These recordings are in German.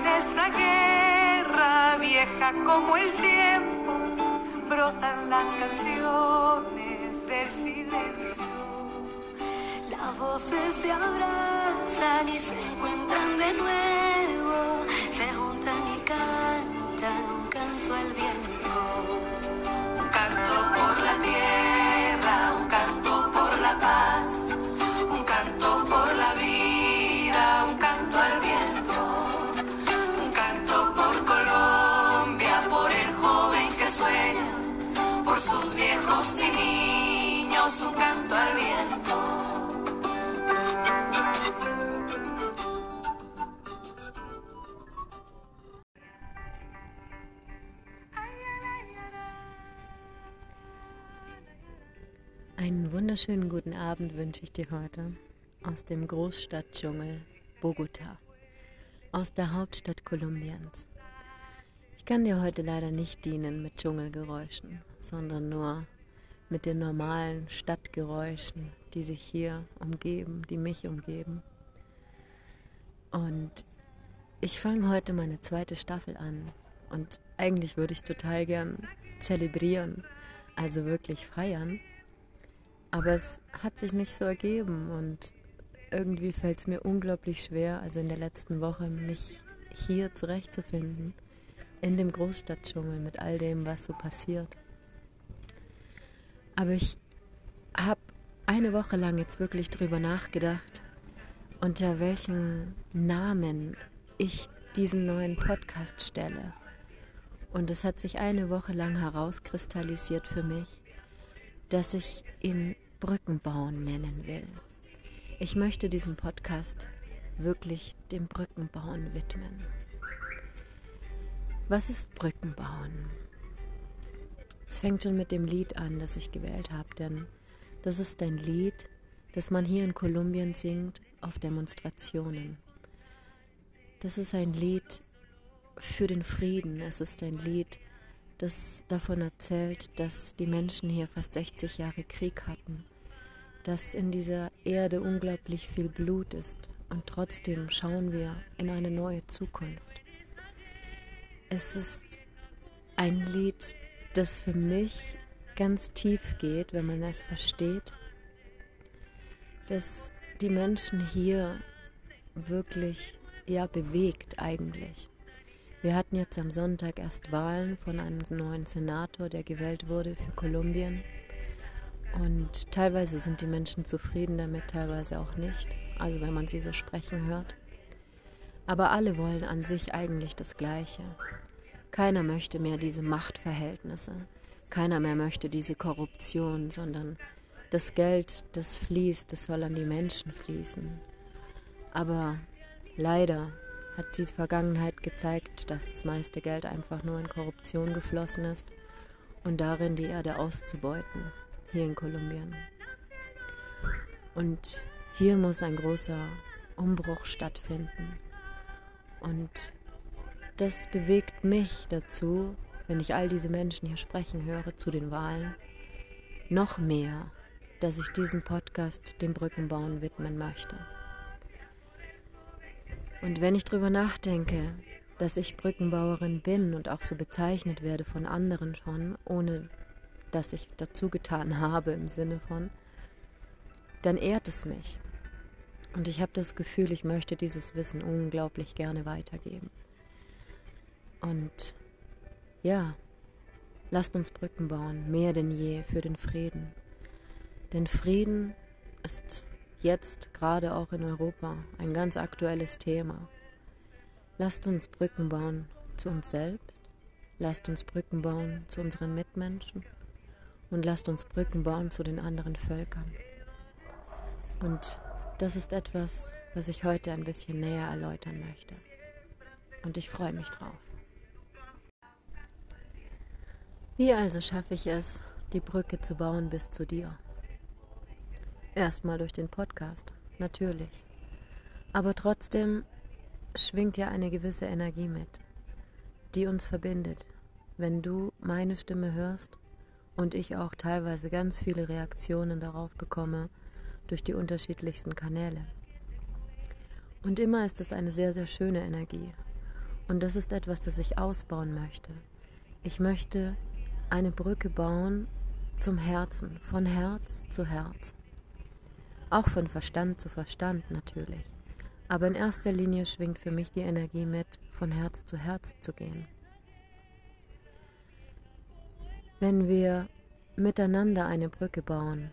en esa guerra vieja como el tiempo, brotan las canciones del silencio. Las voces se abrazan y se encuentran de nuevo, se juntan y cantan un canto al viento. Wunderschönen guten Abend wünsche ich dir heute aus dem Großstadtdschungel Bogota, aus der Hauptstadt Kolumbiens. Ich kann dir heute leider nicht dienen mit Dschungelgeräuschen, sondern nur mit den normalen Stadtgeräuschen, die sich hier umgeben, die mich umgeben. Und ich fange heute meine zweite Staffel an und eigentlich würde ich total gern zelebrieren, also wirklich feiern. Aber es hat sich nicht so ergeben und irgendwie fällt es mir unglaublich schwer, also in der letzten Woche mich hier zurechtzufinden, in dem Großstadtdschungel mit all dem, was so passiert. Aber ich habe eine Woche lang jetzt wirklich drüber nachgedacht, unter welchen Namen ich diesen neuen Podcast stelle. Und es hat sich eine Woche lang herauskristallisiert für mich, dass ich ihn Brückenbauen nennen will. Ich möchte diesen Podcast wirklich dem Brückenbauen widmen. Was ist Brückenbauen? Es fängt schon mit dem Lied an, das ich gewählt habe, denn das ist ein Lied, das man hier in Kolumbien singt auf Demonstrationen. Das ist ein Lied für den Frieden. Es ist ein Lied, das davon erzählt, dass die Menschen hier fast 60 Jahre Krieg hatten, dass in dieser Erde unglaublich viel Blut ist und trotzdem schauen wir in eine neue Zukunft. Es ist ein Lied, das für mich ganz tief geht, wenn man es versteht, dass die Menschen hier wirklich ja bewegt eigentlich. Wir hatten jetzt am Sonntag erst Wahlen von einem neuen Senator, der gewählt wurde für Kolumbien. Und teilweise sind die Menschen zufrieden damit, teilweise auch nicht. Also wenn man sie so sprechen hört. Aber alle wollen an sich eigentlich das Gleiche. Keiner möchte mehr diese Machtverhältnisse. Keiner mehr möchte diese Korruption, sondern das Geld, das fließt, das soll an die Menschen fließen. Aber leider hat die Vergangenheit gezeigt, dass das meiste Geld einfach nur in Korruption geflossen ist und darin die Erde auszubeuten, hier in Kolumbien. Und hier muss ein großer Umbruch stattfinden. Und das bewegt mich dazu, wenn ich all diese Menschen hier sprechen höre zu den Wahlen, noch mehr, dass ich diesen Podcast dem Brückenbauen widmen möchte. Und wenn ich darüber nachdenke, dass ich Brückenbauerin bin und auch so bezeichnet werde von anderen schon, ohne dass ich dazu getan habe im Sinne von, dann ehrt es mich. Und ich habe das Gefühl, ich möchte dieses Wissen unglaublich gerne weitergeben. Und ja, lasst uns Brücken bauen, mehr denn je für den Frieden. Denn Frieden ist jetzt gerade auch in Europa ein ganz aktuelles Thema. Lasst uns Brücken bauen zu uns selbst, lasst uns Brücken bauen zu unseren Mitmenschen und lasst uns Brücken bauen zu den anderen Völkern. Und das ist etwas, was ich heute ein bisschen näher erläutern möchte. Und ich freue mich drauf. Wie also schaffe ich es, die Brücke zu bauen bis zu dir? Erstmal durch den Podcast, natürlich. Aber trotzdem schwingt ja eine gewisse Energie mit, die uns verbindet. Wenn du meine Stimme hörst und ich auch teilweise ganz viele Reaktionen darauf bekomme durch die unterschiedlichsten Kanäle. Und immer ist es eine sehr, sehr schöne Energie. Und das ist etwas, das ich ausbauen möchte. Ich möchte eine Brücke bauen zum Herzen, von Herz zu Herz. Auch von Verstand zu Verstand natürlich. Aber in erster Linie schwingt für mich die Energie mit, von Herz zu Herz zu gehen. Wenn wir miteinander eine Brücke bauen,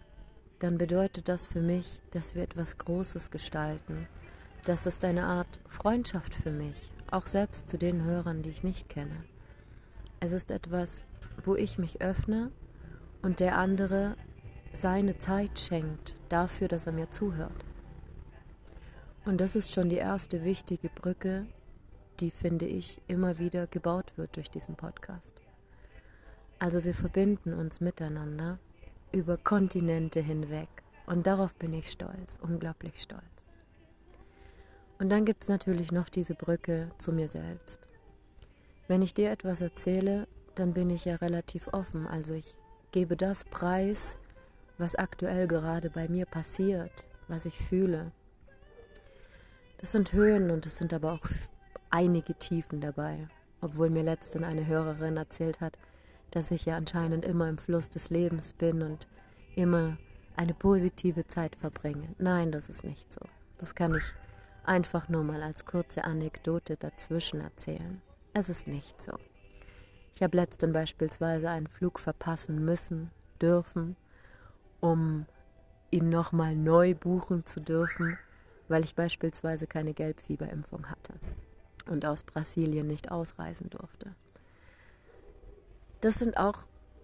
dann bedeutet das für mich, dass wir etwas Großes gestalten. Das ist eine Art Freundschaft für mich, auch selbst zu den Hörern, die ich nicht kenne. Es ist etwas, wo ich mich öffne und der andere seine Zeit schenkt dafür, dass er mir zuhört. Und das ist schon die erste wichtige Brücke, die, finde ich, immer wieder gebaut wird durch diesen Podcast. Also wir verbinden uns miteinander über Kontinente hinweg. Und darauf bin ich stolz, unglaublich stolz. Und dann gibt es natürlich noch diese Brücke zu mir selbst. Wenn ich dir etwas erzähle, dann bin ich ja relativ offen. Also ich gebe das preis, was aktuell gerade bei mir passiert, was ich fühle, das sind Höhen und es sind aber auch einige Tiefen dabei. Obwohl mir letztens eine Hörerin erzählt hat, dass ich ja anscheinend immer im Fluss des Lebens bin und immer eine positive Zeit verbringe. Nein, das ist nicht so. Das kann ich einfach nur mal als kurze Anekdote dazwischen erzählen. Es ist nicht so. Ich habe letztens beispielsweise einen Flug verpassen müssen, dürfen, um ihn nochmal neu buchen zu dürfen, weil ich beispielsweise keine Gelbfieberimpfung hatte und aus Brasilien nicht ausreisen durfte. Das sind auch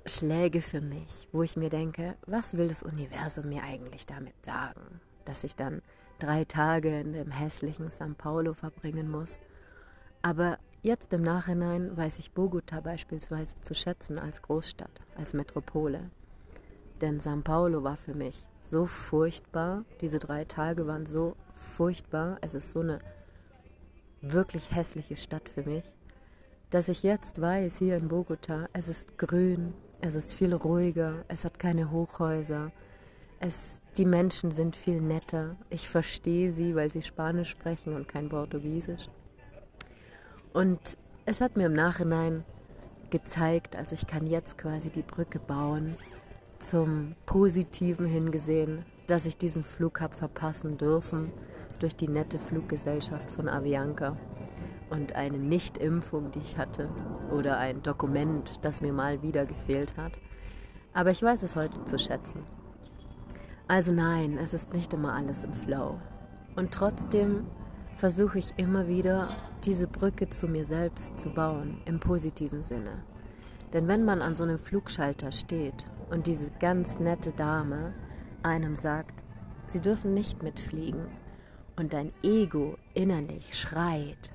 Schläge für mich, wo ich mir denke, was will das Universum mir eigentlich damit sagen? Dass ich dann drei Tage in dem hässlichen São Paulo verbringen muss. Aber jetzt im Nachhinein weiß ich Bogota beispielsweise zu schätzen als Großstadt, als Metropole. Denn São Paulo war für mich so furchtbar, diese drei Tage waren so furchtbar. Es ist so eine wirklich hässliche Stadt für mich, dass ich jetzt weiß, hier in Bogota, es ist grün, es ist viel ruhiger, es hat keine Hochhäuser, es, die Menschen sind viel netter. Ich verstehe sie, weil sie Spanisch sprechen und kein Portugiesisch. Und es hat mir im Nachhinein gezeigt, also ich kann jetzt quasi die Brücke bauen zum Positiven hingesehen, dass ich diesen Flug habe verpassen dürfen durch die nette Fluggesellschaft von Avianca und eine Nichtimpfung, die ich hatte oder ein Dokument, das mir mal wieder gefehlt hat. Aber ich weiß es heute zu schätzen. Also nein, es ist nicht immer alles im Flow. Und trotzdem versuche ich immer wieder, diese Brücke zu mir selbst zu bauen, im positiven Sinne. Denn wenn man an so einem Flugschalter steht und diese ganz nette Dame einem sagt, sie dürfen nicht mitfliegen, und dein Ego innerlich schreit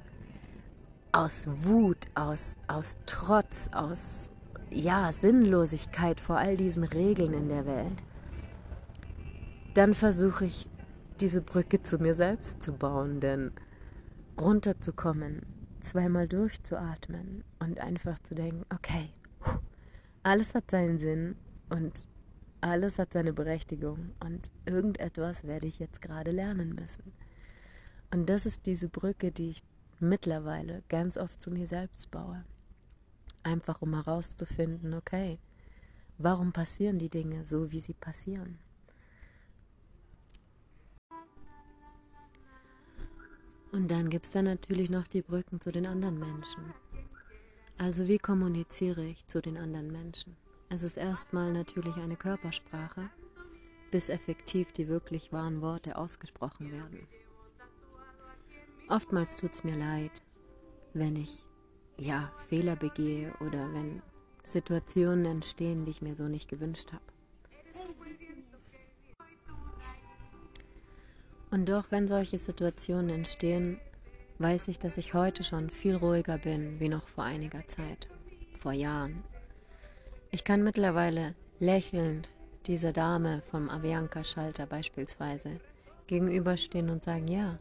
aus Wut, aus, aus Trotz, aus ja, Sinnlosigkeit vor all diesen Regeln in der Welt, dann versuche ich diese Brücke zu mir selbst zu bauen, denn runterzukommen, zweimal durchzuatmen und einfach zu denken, okay, alles hat seinen Sinn und alles hat seine Berechtigung und irgendetwas werde ich jetzt gerade lernen müssen. Und das ist diese Brücke, die ich mittlerweile ganz oft zu mir selbst baue. Einfach um herauszufinden, okay, warum passieren die Dinge so, wie sie passieren? Und dann gibt es dann natürlich noch die Brücken zu den anderen Menschen. Also wie kommuniziere ich zu den anderen Menschen? Es ist erstmal natürlich eine Körpersprache, bis effektiv die wirklich wahren Worte ausgesprochen werden. Oftmals tut es mir leid, wenn ich ja Fehler begehe oder wenn Situationen entstehen, die ich mir so nicht gewünscht habe. Und doch, wenn solche Situationen entstehen, weiß ich, dass ich heute schon viel ruhiger bin wie noch vor einiger Zeit, vor Jahren. Ich kann mittlerweile lächelnd dieser Dame vom Avianca-Schalter beispielsweise gegenüberstehen und sagen, ja,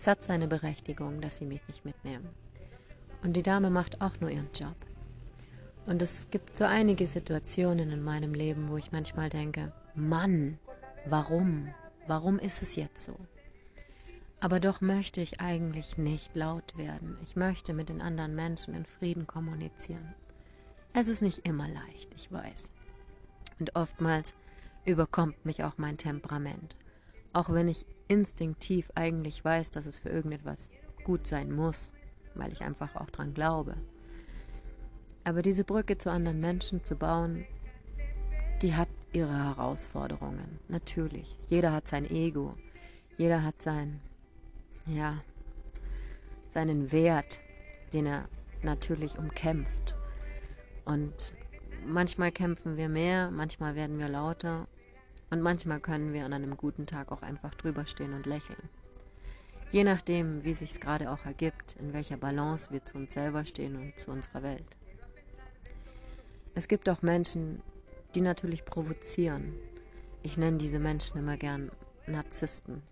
Es hat seine Berechtigung, dass sie mich nicht mitnehmen. Und die Dame macht auch nur ihren Job. Und es gibt so einige Situationen in meinem Leben, wo ich manchmal denke, Mann, warum? Warum ist es jetzt so? Aber doch möchte ich eigentlich nicht laut werden. Ich möchte mit den anderen Menschen in Frieden kommunizieren. Es ist nicht immer leicht, ich weiß. Und oftmals überkommt mich auch mein Temperament. Auch wenn ich instinktiv eigentlich weiß, dass es für irgendetwas gut sein muss, weil ich einfach auch dran glaube. Aber diese Brücke zu anderen Menschen zu bauen, die hat ihre Herausforderungen. Natürlich. Jeder hat sein Ego. Jeder hat sein, ja, seinen Wert, den er natürlich umkämpft. Und manchmal kämpfen wir mehr, manchmal werden wir lauter und manchmal können wir an einem guten Tag auch einfach drüber stehen und lächeln. Je nachdem, wie sich's gerade auch ergibt, in welcher Balance wir zu uns selber stehen und zu unserer Welt. Es gibt auch Menschen, die natürlich provozieren. Ich nenne diese Menschen immer gern Narzissten.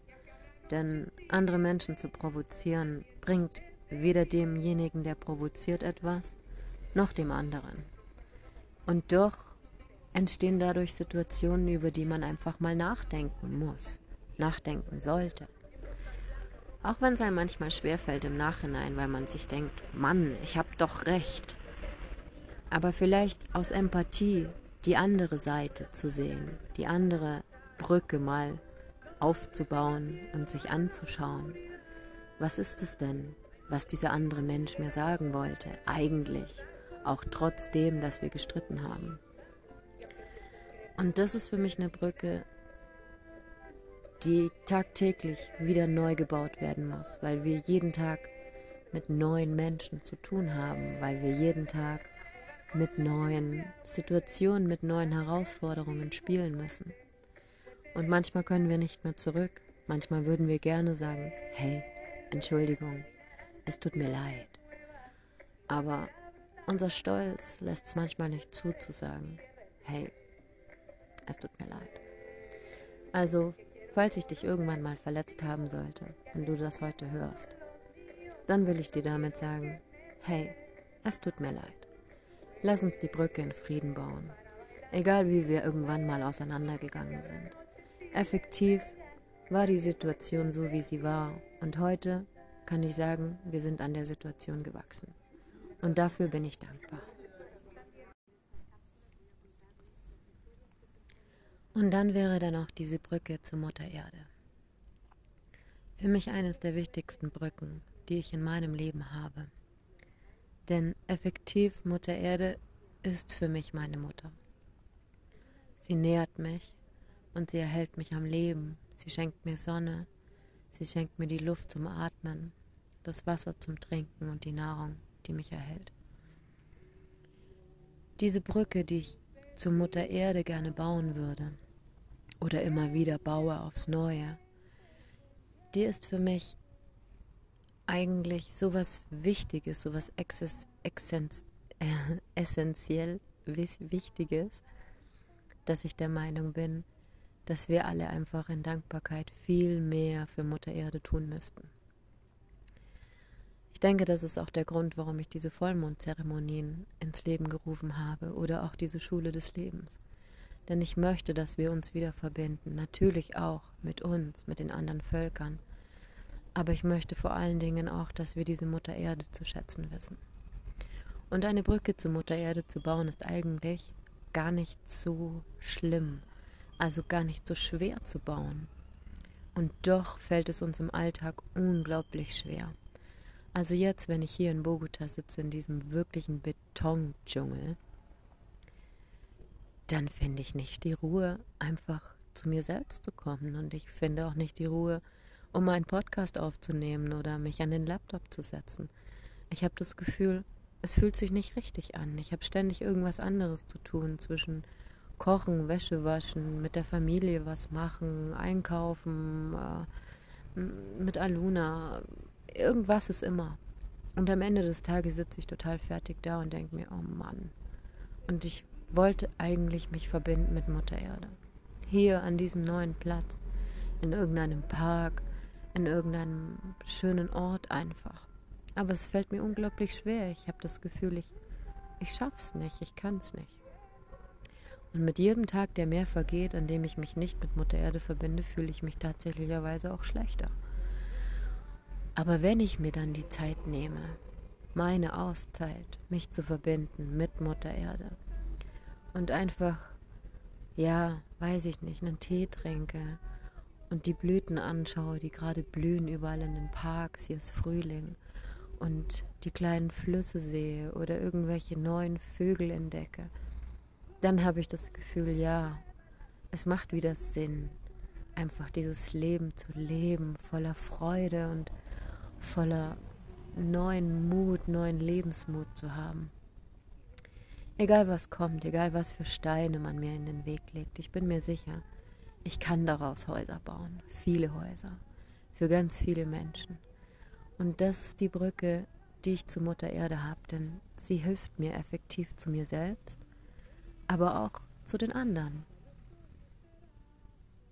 Denn andere Menschen zu provozieren bringt weder demjenigen, der provoziert etwas, noch dem anderen. Und doch entstehen dadurch Situationen, über die man einfach mal nachdenken muss, nachdenken sollte. Auch wenn es einem manchmal schwerfällt im Nachhinein, weil man sich denkt, Mann, ich habe doch recht. Aber vielleicht aus Empathie die andere Seite zu sehen, die andere Brücke mal aufzubauen und sich anzuschauen. Was ist es denn, was dieser andere Mensch mir sagen wollte, eigentlich, auch trotzdem, dass wir gestritten haben? Und das ist für mich eine Brücke, die tagtäglich wieder neu gebaut werden muss, weil wir jeden Tag mit neuen Menschen zu tun haben, weil wir jeden Tag mit neuen Situationen, mit neuen Herausforderungen spielen müssen. Und manchmal können wir nicht mehr zurück, manchmal würden wir gerne sagen, hey, Entschuldigung, es tut mir leid. Aber unser Stolz lässt es manchmal nicht zu, zu sagen, hey, es tut mir leid. Also, falls ich dich irgendwann mal verletzt haben sollte und du das heute hörst, dann will ich dir damit sagen, hey, es tut mir leid. Lass uns die Brücke in Frieden bauen, egal wie wir irgendwann mal auseinandergegangen sind. Effektiv war die Situation so, wie sie war, und heute kann ich sagen, wir sind an der Situation gewachsen. Und dafür bin ich dankbar. Und dann wäre da noch diese Brücke zur Mutter Erde. Für mich eines der wichtigsten Brücken, die ich in meinem Leben habe. Denn effektiv Mutter Erde ist für mich meine Mutter. Sie nährt mich und sie erhält mich am Leben. Sie schenkt mir Sonne, sie schenkt mir die Luft zum Atmen, das Wasser zum Trinken und die Nahrung, die mich erhält. Diese Brücke, die ich zur Mutter Erde gerne bauen würde, oder immer wieder baue aufs Neue, die ist für mich eigentlich sowas Wichtiges, sowas äh, essentiell Wichtiges, dass ich der Meinung bin, dass wir alle einfach in Dankbarkeit viel mehr für Mutter Erde tun müssten. Ich denke, das ist auch der Grund, warum ich diese Vollmondzeremonien ins Leben gerufen habe oder auch diese Schule des Lebens denn ich möchte, dass wir uns wieder verbinden, natürlich auch mit uns, mit den anderen Völkern, aber ich möchte vor allen Dingen auch, dass wir diese Mutter Erde zu schätzen wissen. Und eine Brücke zur Mutter Erde zu bauen ist eigentlich gar nicht so schlimm, also gar nicht so schwer zu bauen. Und doch fällt es uns im Alltag unglaublich schwer. Also jetzt, wenn ich hier in Bogota sitze, in diesem wirklichen Betondschungel, dann finde ich nicht die Ruhe, einfach zu mir selbst zu kommen. Und ich finde auch nicht die Ruhe, um einen Podcast aufzunehmen oder mich an den Laptop zu setzen. Ich habe das Gefühl, es fühlt sich nicht richtig an. Ich habe ständig irgendwas anderes zu tun zwischen Kochen, Wäsche waschen, mit der Familie was machen, einkaufen, äh, mit Aluna. Irgendwas ist immer. Und am Ende des Tages sitze ich total fertig da und denke mir, oh Mann. Und ich wollte eigentlich mich verbinden mit Mutter Erde. Hier an diesem neuen Platz, in irgendeinem Park, in irgendeinem schönen Ort einfach. Aber es fällt mir unglaublich schwer. Ich habe das Gefühl, ich, ich schaff's nicht, ich kann's nicht. Und mit jedem Tag, der mehr vergeht, an dem ich mich nicht mit Mutter Erde verbinde, fühle ich mich tatsächlicherweise auch schlechter. Aber wenn ich mir dann die Zeit nehme, meine Auszeit, mich zu verbinden mit Mutter Erde und einfach, ja, weiß ich nicht, einen Tee trinke und die Blüten anschaue, die gerade blühen überall in den Parks, hier ist Frühling und die kleinen Flüsse sehe oder irgendwelche neuen Vögel entdecke, dann habe ich das Gefühl, ja, es macht wieder Sinn, einfach dieses Leben zu leben, voller Freude und voller neuen Mut, neuen Lebensmut zu haben. Egal was kommt, egal was für Steine man mir in den Weg legt, ich bin mir sicher, ich kann daraus Häuser bauen, viele Häuser, für ganz viele Menschen. Und das ist die Brücke, die ich zu Mutter Erde habe, denn sie hilft mir effektiv zu mir selbst, aber auch zu den anderen.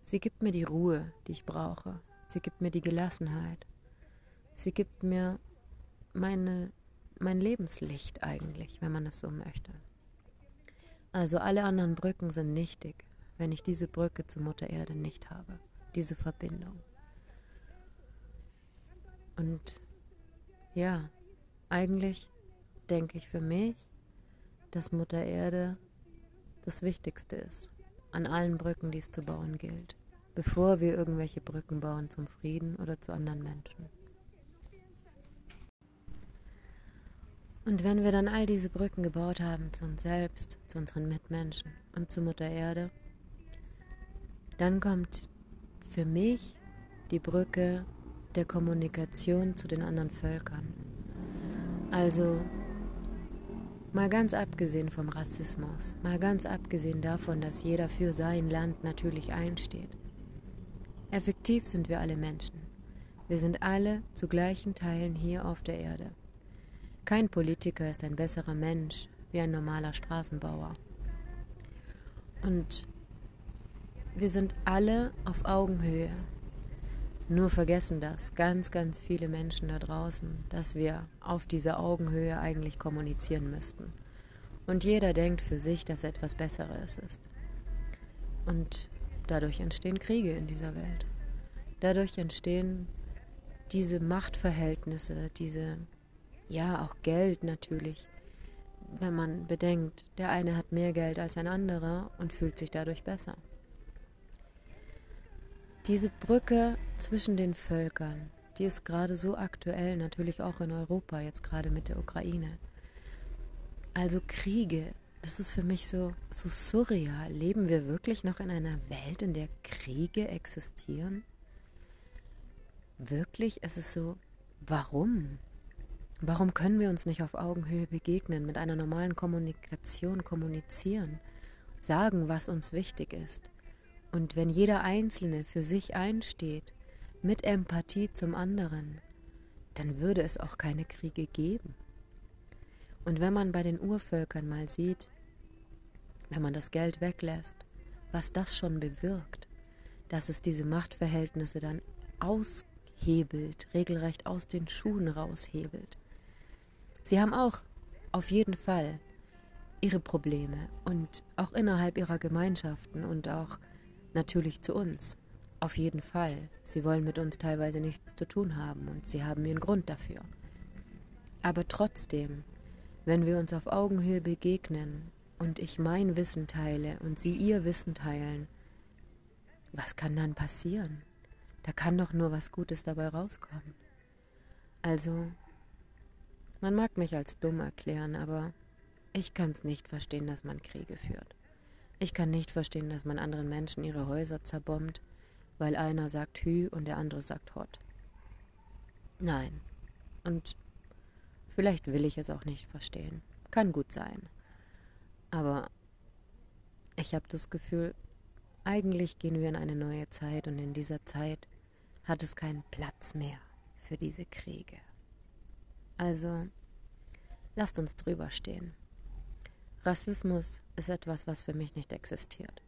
Sie gibt mir die Ruhe, die ich brauche. Sie gibt mir die Gelassenheit. Sie gibt mir meine, mein Lebenslicht eigentlich, wenn man es so möchte. Also alle anderen Brücken sind nichtig, wenn ich diese Brücke zur Mutter Erde nicht habe, diese Verbindung. Und ja, eigentlich denke ich für mich, dass Mutter Erde das Wichtigste ist an allen Brücken, die es zu bauen gilt, bevor wir irgendwelche Brücken bauen zum Frieden oder zu anderen Menschen. Und wenn wir dann all diese Brücken gebaut haben zu uns selbst, zu unseren Mitmenschen und zu Mutter Erde, dann kommt für mich die Brücke der Kommunikation zu den anderen Völkern. Also mal ganz abgesehen vom Rassismus, mal ganz abgesehen davon, dass jeder für sein Land natürlich einsteht. Effektiv sind wir alle Menschen. Wir sind alle zu gleichen Teilen hier auf der Erde. Kein Politiker ist ein besserer Mensch wie ein normaler Straßenbauer. Und wir sind alle auf Augenhöhe. Nur vergessen das ganz, ganz viele Menschen da draußen, dass wir auf dieser Augenhöhe eigentlich kommunizieren müssten. Und jeder denkt für sich, dass etwas Besseres ist. Und dadurch entstehen Kriege in dieser Welt. Dadurch entstehen diese Machtverhältnisse, diese ja, auch Geld natürlich. Wenn man bedenkt, der eine hat mehr Geld als ein anderer und fühlt sich dadurch besser. Diese Brücke zwischen den Völkern, die ist gerade so aktuell, natürlich auch in Europa, jetzt gerade mit der Ukraine. Also Kriege, das ist für mich so, so surreal. Leben wir wirklich noch in einer Welt, in der Kriege existieren? Wirklich? Es ist so, warum? Warum können wir uns nicht auf Augenhöhe begegnen, mit einer normalen Kommunikation kommunizieren, sagen, was uns wichtig ist? Und wenn jeder Einzelne für sich einsteht, mit Empathie zum anderen, dann würde es auch keine Kriege geben. Und wenn man bei den Urvölkern mal sieht, wenn man das Geld weglässt, was das schon bewirkt, dass es diese Machtverhältnisse dann aushebelt, regelrecht aus den Schuhen raushebelt. Sie haben auch auf jeden Fall ihre Probleme und auch innerhalb ihrer Gemeinschaften und auch natürlich zu uns. Auf jeden Fall. Sie wollen mit uns teilweise nichts zu tun haben und sie haben ihren Grund dafür. Aber trotzdem, wenn wir uns auf Augenhöhe begegnen und ich mein Wissen teile und sie ihr Wissen teilen, was kann dann passieren? Da kann doch nur was Gutes dabei rauskommen. Also man mag mich als dumm erklären, aber ich kann es nicht verstehen, dass man Kriege führt. Ich kann nicht verstehen, dass man anderen Menschen ihre Häuser zerbombt, weil einer sagt Hü und der andere sagt Hot. Nein. Und vielleicht will ich es auch nicht verstehen. Kann gut sein. Aber ich habe das Gefühl, eigentlich gehen wir in eine neue Zeit und in dieser Zeit hat es keinen Platz mehr für diese Kriege. Also, lasst uns drüber stehen. Rassismus ist etwas, was für mich nicht existiert.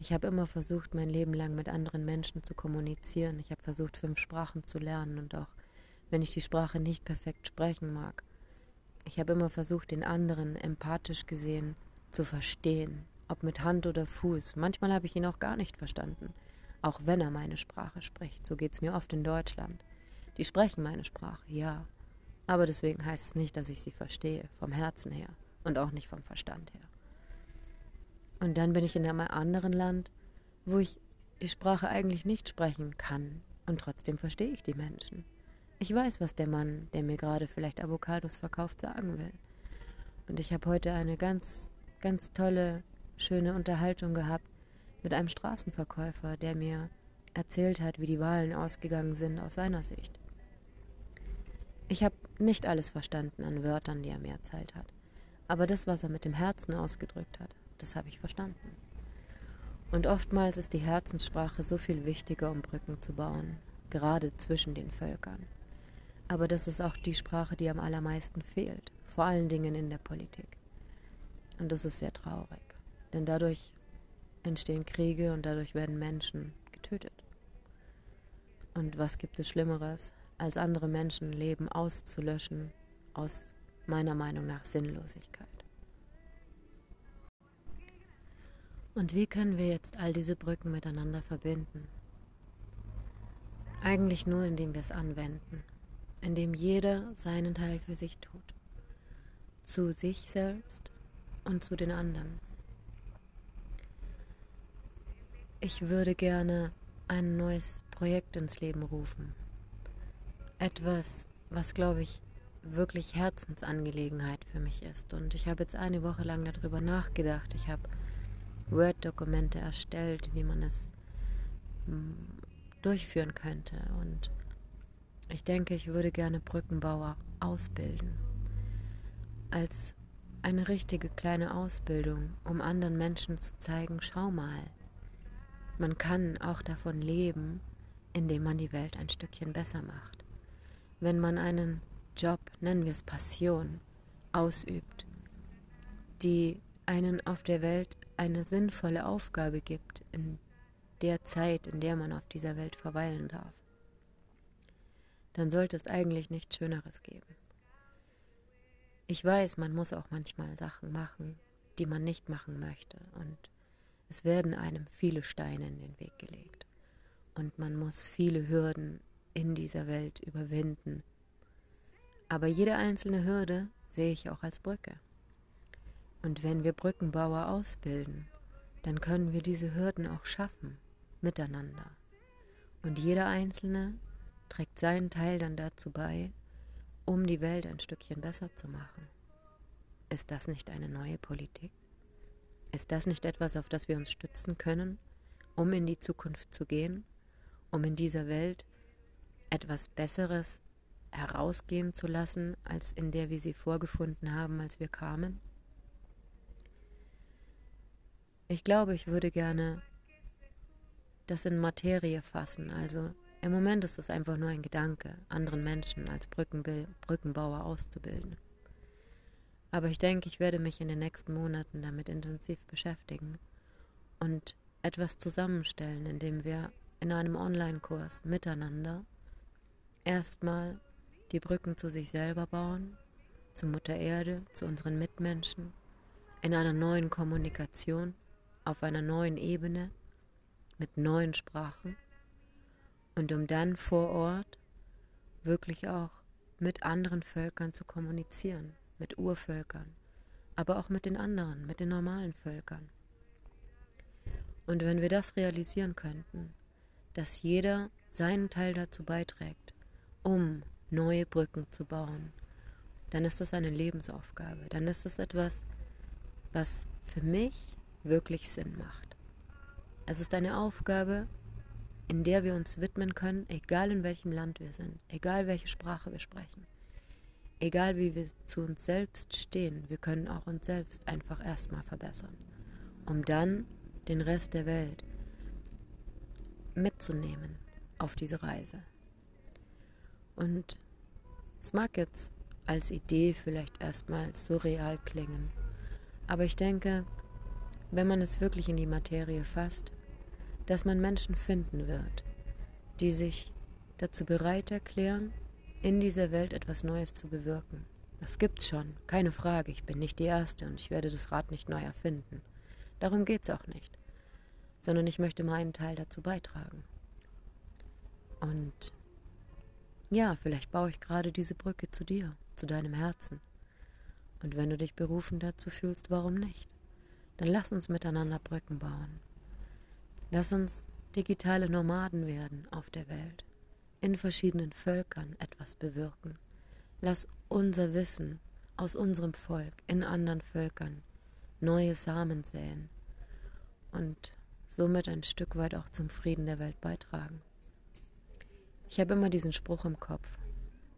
Ich habe immer versucht, mein Leben lang mit anderen Menschen zu kommunizieren. Ich habe versucht, fünf Sprachen zu lernen und auch wenn ich die Sprache nicht perfekt sprechen mag. Ich habe immer versucht, den anderen empathisch gesehen zu verstehen, ob mit Hand oder Fuß. Manchmal habe ich ihn auch gar nicht verstanden, auch wenn er meine Sprache spricht. So geht es mir oft in Deutschland. Die sprechen meine Sprache, ja, aber deswegen heißt es nicht, dass ich sie verstehe, vom Herzen her und auch nicht vom Verstand her. Und dann bin ich in einem anderen Land, wo ich die Sprache eigentlich nicht sprechen kann und trotzdem verstehe ich die Menschen. Ich weiß, was der Mann, der mir gerade vielleicht Avocados verkauft, sagen will. Und ich habe heute eine ganz, ganz tolle, schöne Unterhaltung gehabt mit einem Straßenverkäufer, der mir erzählt hat, wie die Wahlen ausgegangen sind aus seiner Sicht. Ich habe nicht alles verstanden an Wörtern, die er mir erzählt hat. Aber das, was er mit dem Herzen ausgedrückt hat, das habe ich verstanden. Und oftmals ist die Herzenssprache so viel wichtiger, um Brücken zu bauen, gerade zwischen den Völkern. Aber das ist auch die Sprache, die am allermeisten fehlt, vor allen Dingen in der Politik. Und das ist sehr traurig, denn dadurch entstehen Kriege und dadurch werden Menschen getötet. Und was gibt es Schlimmeres, als andere Menschenleben auszulöschen aus meiner Meinung nach Sinnlosigkeit. Und wie können wir jetzt all diese Brücken miteinander verbinden? Eigentlich nur, indem wir es anwenden, indem jeder seinen Teil für sich tut, zu sich selbst und zu den anderen. Ich würde gerne ein neues Projekt ins Leben rufen, etwas, was, glaube ich, wirklich Herzensangelegenheit für mich ist. Und ich habe jetzt eine Woche lang darüber nachgedacht. Ich habe Word-Dokumente erstellt, wie man es hm, durchführen könnte. Und ich denke, ich würde gerne Brückenbauer ausbilden. Als eine richtige kleine Ausbildung, um anderen Menschen zu zeigen, schau mal, man kann auch davon leben, indem man die Welt ein Stückchen besser macht wenn man einen Job, nennen wir es Passion, ausübt, die einen auf der Welt eine sinnvolle Aufgabe gibt in der Zeit, in der man auf dieser Welt verweilen darf, dann sollte es eigentlich nichts Schöneres geben. Ich weiß, man muss auch manchmal Sachen machen, die man nicht machen möchte, und es werden einem viele Steine in den Weg gelegt, und man muss viele Hürden in dieser Welt überwinden. Aber jede einzelne Hürde sehe ich auch als Brücke. Und wenn wir Brückenbauer ausbilden, dann können wir diese Hürden auch schaffen, miteinander. Und jeder Einzelne trägt seinen Teil dann dazu bei, um die Welt ein Stückchen besser zu machen. Ist das nicht eine neue Politik? Ist das nicht etwas, auf das wir uns stützen können, um in die Zukunft zu gehen, um in dieser Welt etwas Besseres herausgehen zu lassen, als in der wir sie vorgefunden haben, als wir kamen? Ich glaube, ich würde gerne das in Materie fassen. Also im Moment ist es einfach nur ein Gedanke, anderen Menschen als Brückenbauer auszubilden. Aber ich denke, ich werde mich in den nächsten Monaten damit intensiv beschäftigen und etwas zusammenstellen, indem wir in einem Online-Kurs miteinander Erstmal die Brücken zu sich selber bauen, zu Mutter Erde, zu unseren Mitmenschen, in einer neuen Kommunikation, auf einer neuen Ebene, mit neuen Sprachen und um dann vor Ort wirklich auch mit anderen Völkern zu kommunizieren, mit Urvölkern, aber auch mit den anderen, mit den normalen Völkern. Und wenn wir das realisieren könnten, dass jeder seinen Teil dazu beiträgt, um neue Brücken zu bauen, dann ist das eine Lebensaufgabe. Dann ist das etwas, was für mich wirklich Sinn macht. Es ist eine Aufgabe, in der wir uns widmen können, egal in welchem Land wir sind, egal welche Sprache wir sprechen, egal wie wir zu uns selbst stehen, wir können auch uns selbst einfach erstmal verbessern, um dann den Rest der Welt mitzunehmen auf diese Reise. Und es mag jetzt als Idee vielleicht erstmal surreal klingen, aber ich denke, wenn man es wirklich in die Materie fasst, dass man Menschen finden wird, die sich dazu bereit erklären, in dieser Welt etwas Neues zu bewirken. Das gibt's schon, keine Frage, ich bin nicht die Erste und ich werde das Rad nicht neu erfinden. Darum geht's auch nicht, sondern ich möchte meinen Teil dazu beitragen. Und ja, vielleicht baue ich gerade diese Brücke zu dir, zu deinem Herzen. Und wenn du dich berufen dazu fühlst, warum nicht? Dann lass uns miteinander Brücken bauen. Lass uns digitale Nomaden werden auf der Welt, in verschiedenen Völkern etwas bewirken. Lass unser Wissen aus unserem Volk in anderen Völkern neue Samen säen und somit ein Stück weit auch zum Frieden der Welt beitragen. Ich habe immer diesen Spruch im Kopf.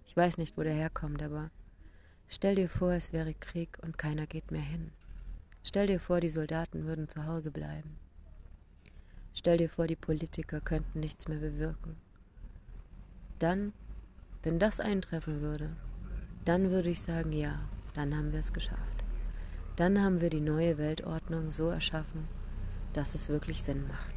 Ich weiß nicht, wo der herkommt, aber stell dir vor, es wäre Krieg und keiner geht mehr hin. Stell dir vor, die Soldaten würden zu Hause bleiben. Stell dir vor, die Politiker könnten nichts mehr bewirken. Dann, wenn das eintreffen würde, dann würde ich sagen, ja, dann haben wir es geschafft. Dann haben wir die neue Weltordnung so erschaffen, dass es wirklich Sinn macht.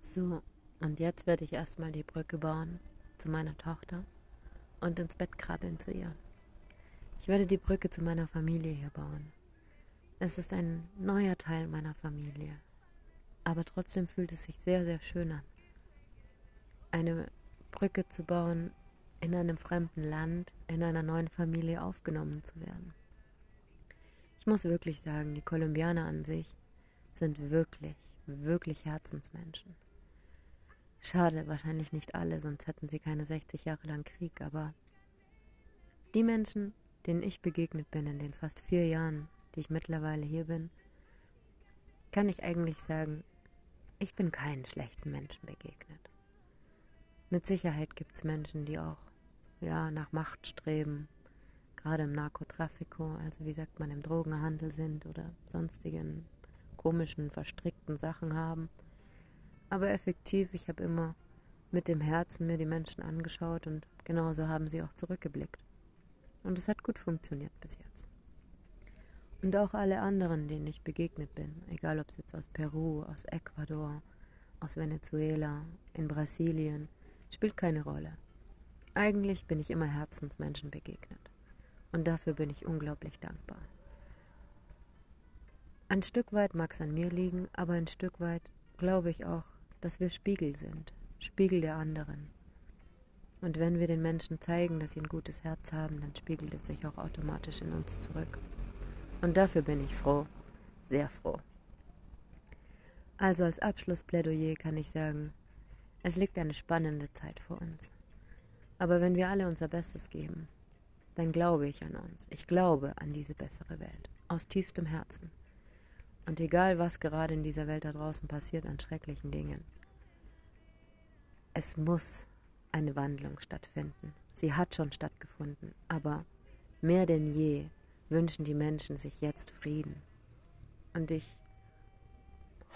So, und jetzt werde ich erstmal die Brücke bauen zu meiner Tochter und ins Bett krabbeln zu ihr. Ich werde die Brücke zu meiner Familie hier bauen. Es ist ein neuer Teil meiner Familie, aber trotzdem fühlt es sich sehr, sehr schön an. Eine Brücke zu bauen in einem fremden Land, in einer neuen Familie aufgenommen zu werden. Ich muss wirklich sagen, die Kolumbianer an sich sind wirklich, wirklich Herzensmenschen. Schade, wahrscheinlich nicht alle, sonst hätten sie keine 60 Jahre lang Krieg, aber die Menschen, denen ich begegnet bin in den fast vier Jahren, die ich mittlerweile hier bin, kann ich eigentlich sagen, ich bin keinen schlechten Menschen begegnet. Mit Sicherheit gibt es Menschen, die auch ja, nach Macht streben, gerade im Narkotrafiko, also wie sagt man, im Drogenhandel sind oder sonstigen komischen, verstrickten Sachen haben. Aber effektiv, ich habe immer mit dem Herzen mir die Menschen angeschaut und genauso haben sie auch zurückgeblickt. Und es hat gut funktioniert bis jetzt. Und auch alle anderen, denen ich begegnet bin, egal ob es jetzt aus Peru, aus Ecuador, aus Venezuela, in Brasilien, spielt keine Rolle. Eigentlich bin ich immer Herzensmenschen begegnet. Und dafür bin ich unglaublich dankbar. Ein Stück weit mag es an mir liegen, aber ein Stück weit glaube ich auch, dass wir Spiegel sind, Spiegel der anderen. Und wenn wir den Menschen zeigen, dass sie ein gutes Herz haben, dann spiegelt es sich auch automatisch in uns zurück. Und dafür bin ich froh, sehr froh. Also als Abschlussplädoyer kann ich sagen, es liegt eine spannende Zeit vor uns. Aber wenn wir alle unser Bestes geben, dann glaube ich an uns. Ich glaube an diese bessere Welt. Aus tiefstem Herzen. Und egal, was gerade in dieser Welt da draußen passiert an schrecklichen Dingen, es muss eine Wandlung stattfinden. Sie hat schon stattgefunden, aber mehr denn je wünschen die Menschen sich jetzt Frieden. Und ich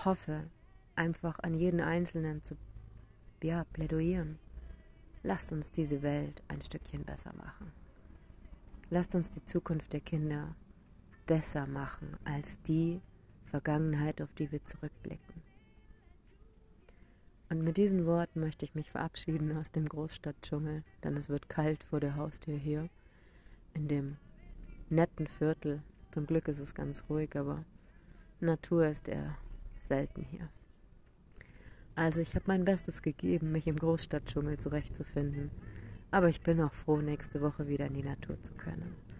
hoffe einfach an jeden Einzelnen zu ja, plädoyieren. Lasst uns diese Welt ein Stückchen besser machen. Lasst uns die Zukunft der Kinder besser machen als die, Vergangenheit, auf die wir zurückblicken. Und mit diesen Worten möchte ich mich verabschieden aus dem Großstadtdschungel, denn es wird kalt vor der Haustür hier, in dem netten Viertel. Zum Glück ist es ganz ruhig, aber Natur ist eher selten hier. Also ich habe mein Bestes gegeben, mich im Großstadtdschungel zurechtzufinden, aber ich bin auch froh, nächste Woche wieder in die Natur zu können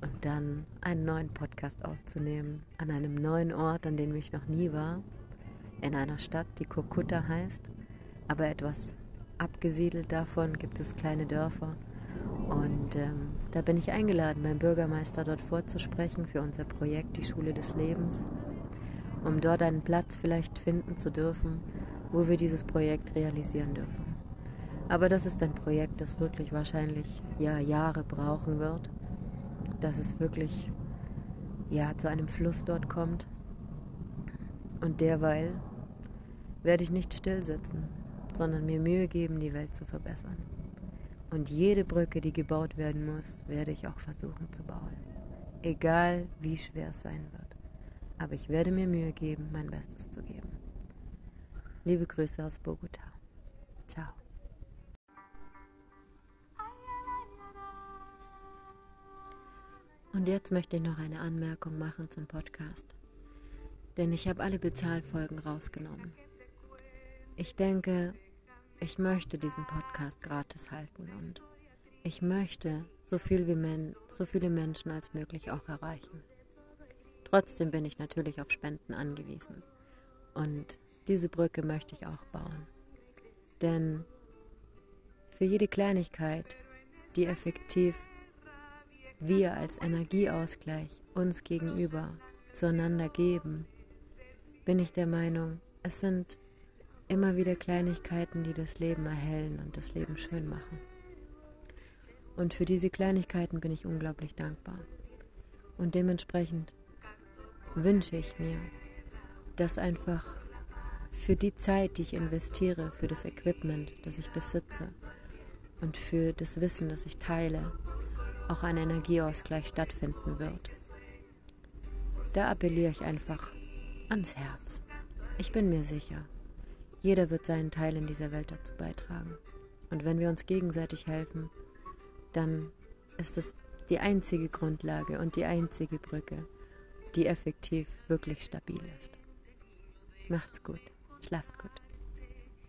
und dann einen neuen Podcast aufzunehmen. An einem neuen Ort, an dem ich noch nie war, in einer Stadt, die Kokutta heißt, aber etwas abgesiedelt davon gibt es kleine Dörfer. Und ähm, da bin ich eingeladen, beim Bürgermeister dort vorzusprechen für unser Projekt Die Schule des Lebens, um dort einen Platz vielleicht finden zu dürfen, wo wir dieses Projekt realisieren dürfen. Aber das ist ein Projekt, das wirklich wahrscheinlich ja Jahre brauchen wird dass es wirklich ja zu einem Fluss dort kommt. Und derweil werde ich nicht still sitzen, sondern mir Mühe geben, die Welt zu verbessern. Und jede Brücke, die gebaut werden muss, werde ich auch versuchen zu bauen. egal wie schwer es sein wird. Aber ich werde mir Mühe geben, mein Bestes zu geben. Liebe Grüße aus Bogota. Ciao. Und jetzt möchte ich noch eine Anmerkung machen zum Podcast. Denn ich habe alle Bezahlfolgen rausgenommen. Ich denke, ich möchte diesen Podcast gratis halten und ich möchte so, viel wie men so viele Menschen als möglich auch erreichen. Trotzdem bin ich natürlich auf Spenden angewiesen. Und diese Brücke möchte ich auch bauen. Denn für jede Kleinigkeit, die effektiv wir als Energieausgleich uns gegenüber zueinander geben, bin ich der Meinung, es sind immer wieder Kleinigkeiten, die das Leben erhellen und das Leben schön machen. Und für diese Kleinigkeiten bin ich unglaublich dankbar. Und dementsprechend wünsche ich mir, dass einfach für die Zeit, die ich investiere, für das Equipment, das ich besitze und für das Wissen, das ich teile, auch ein Energieausgleich stattfinden wird. Da appelliere ich einfach ans Herz. Ich bin mir sicher, jeder wird seinen Teil in dieser Welt dazu beitragen. Und wenn wir uns gegenseitig helfen, dann ist es die einzige Grundlage und die einzige Brücke, die effektiv wirklich stabil ist. Macht's gut, schlaft gut.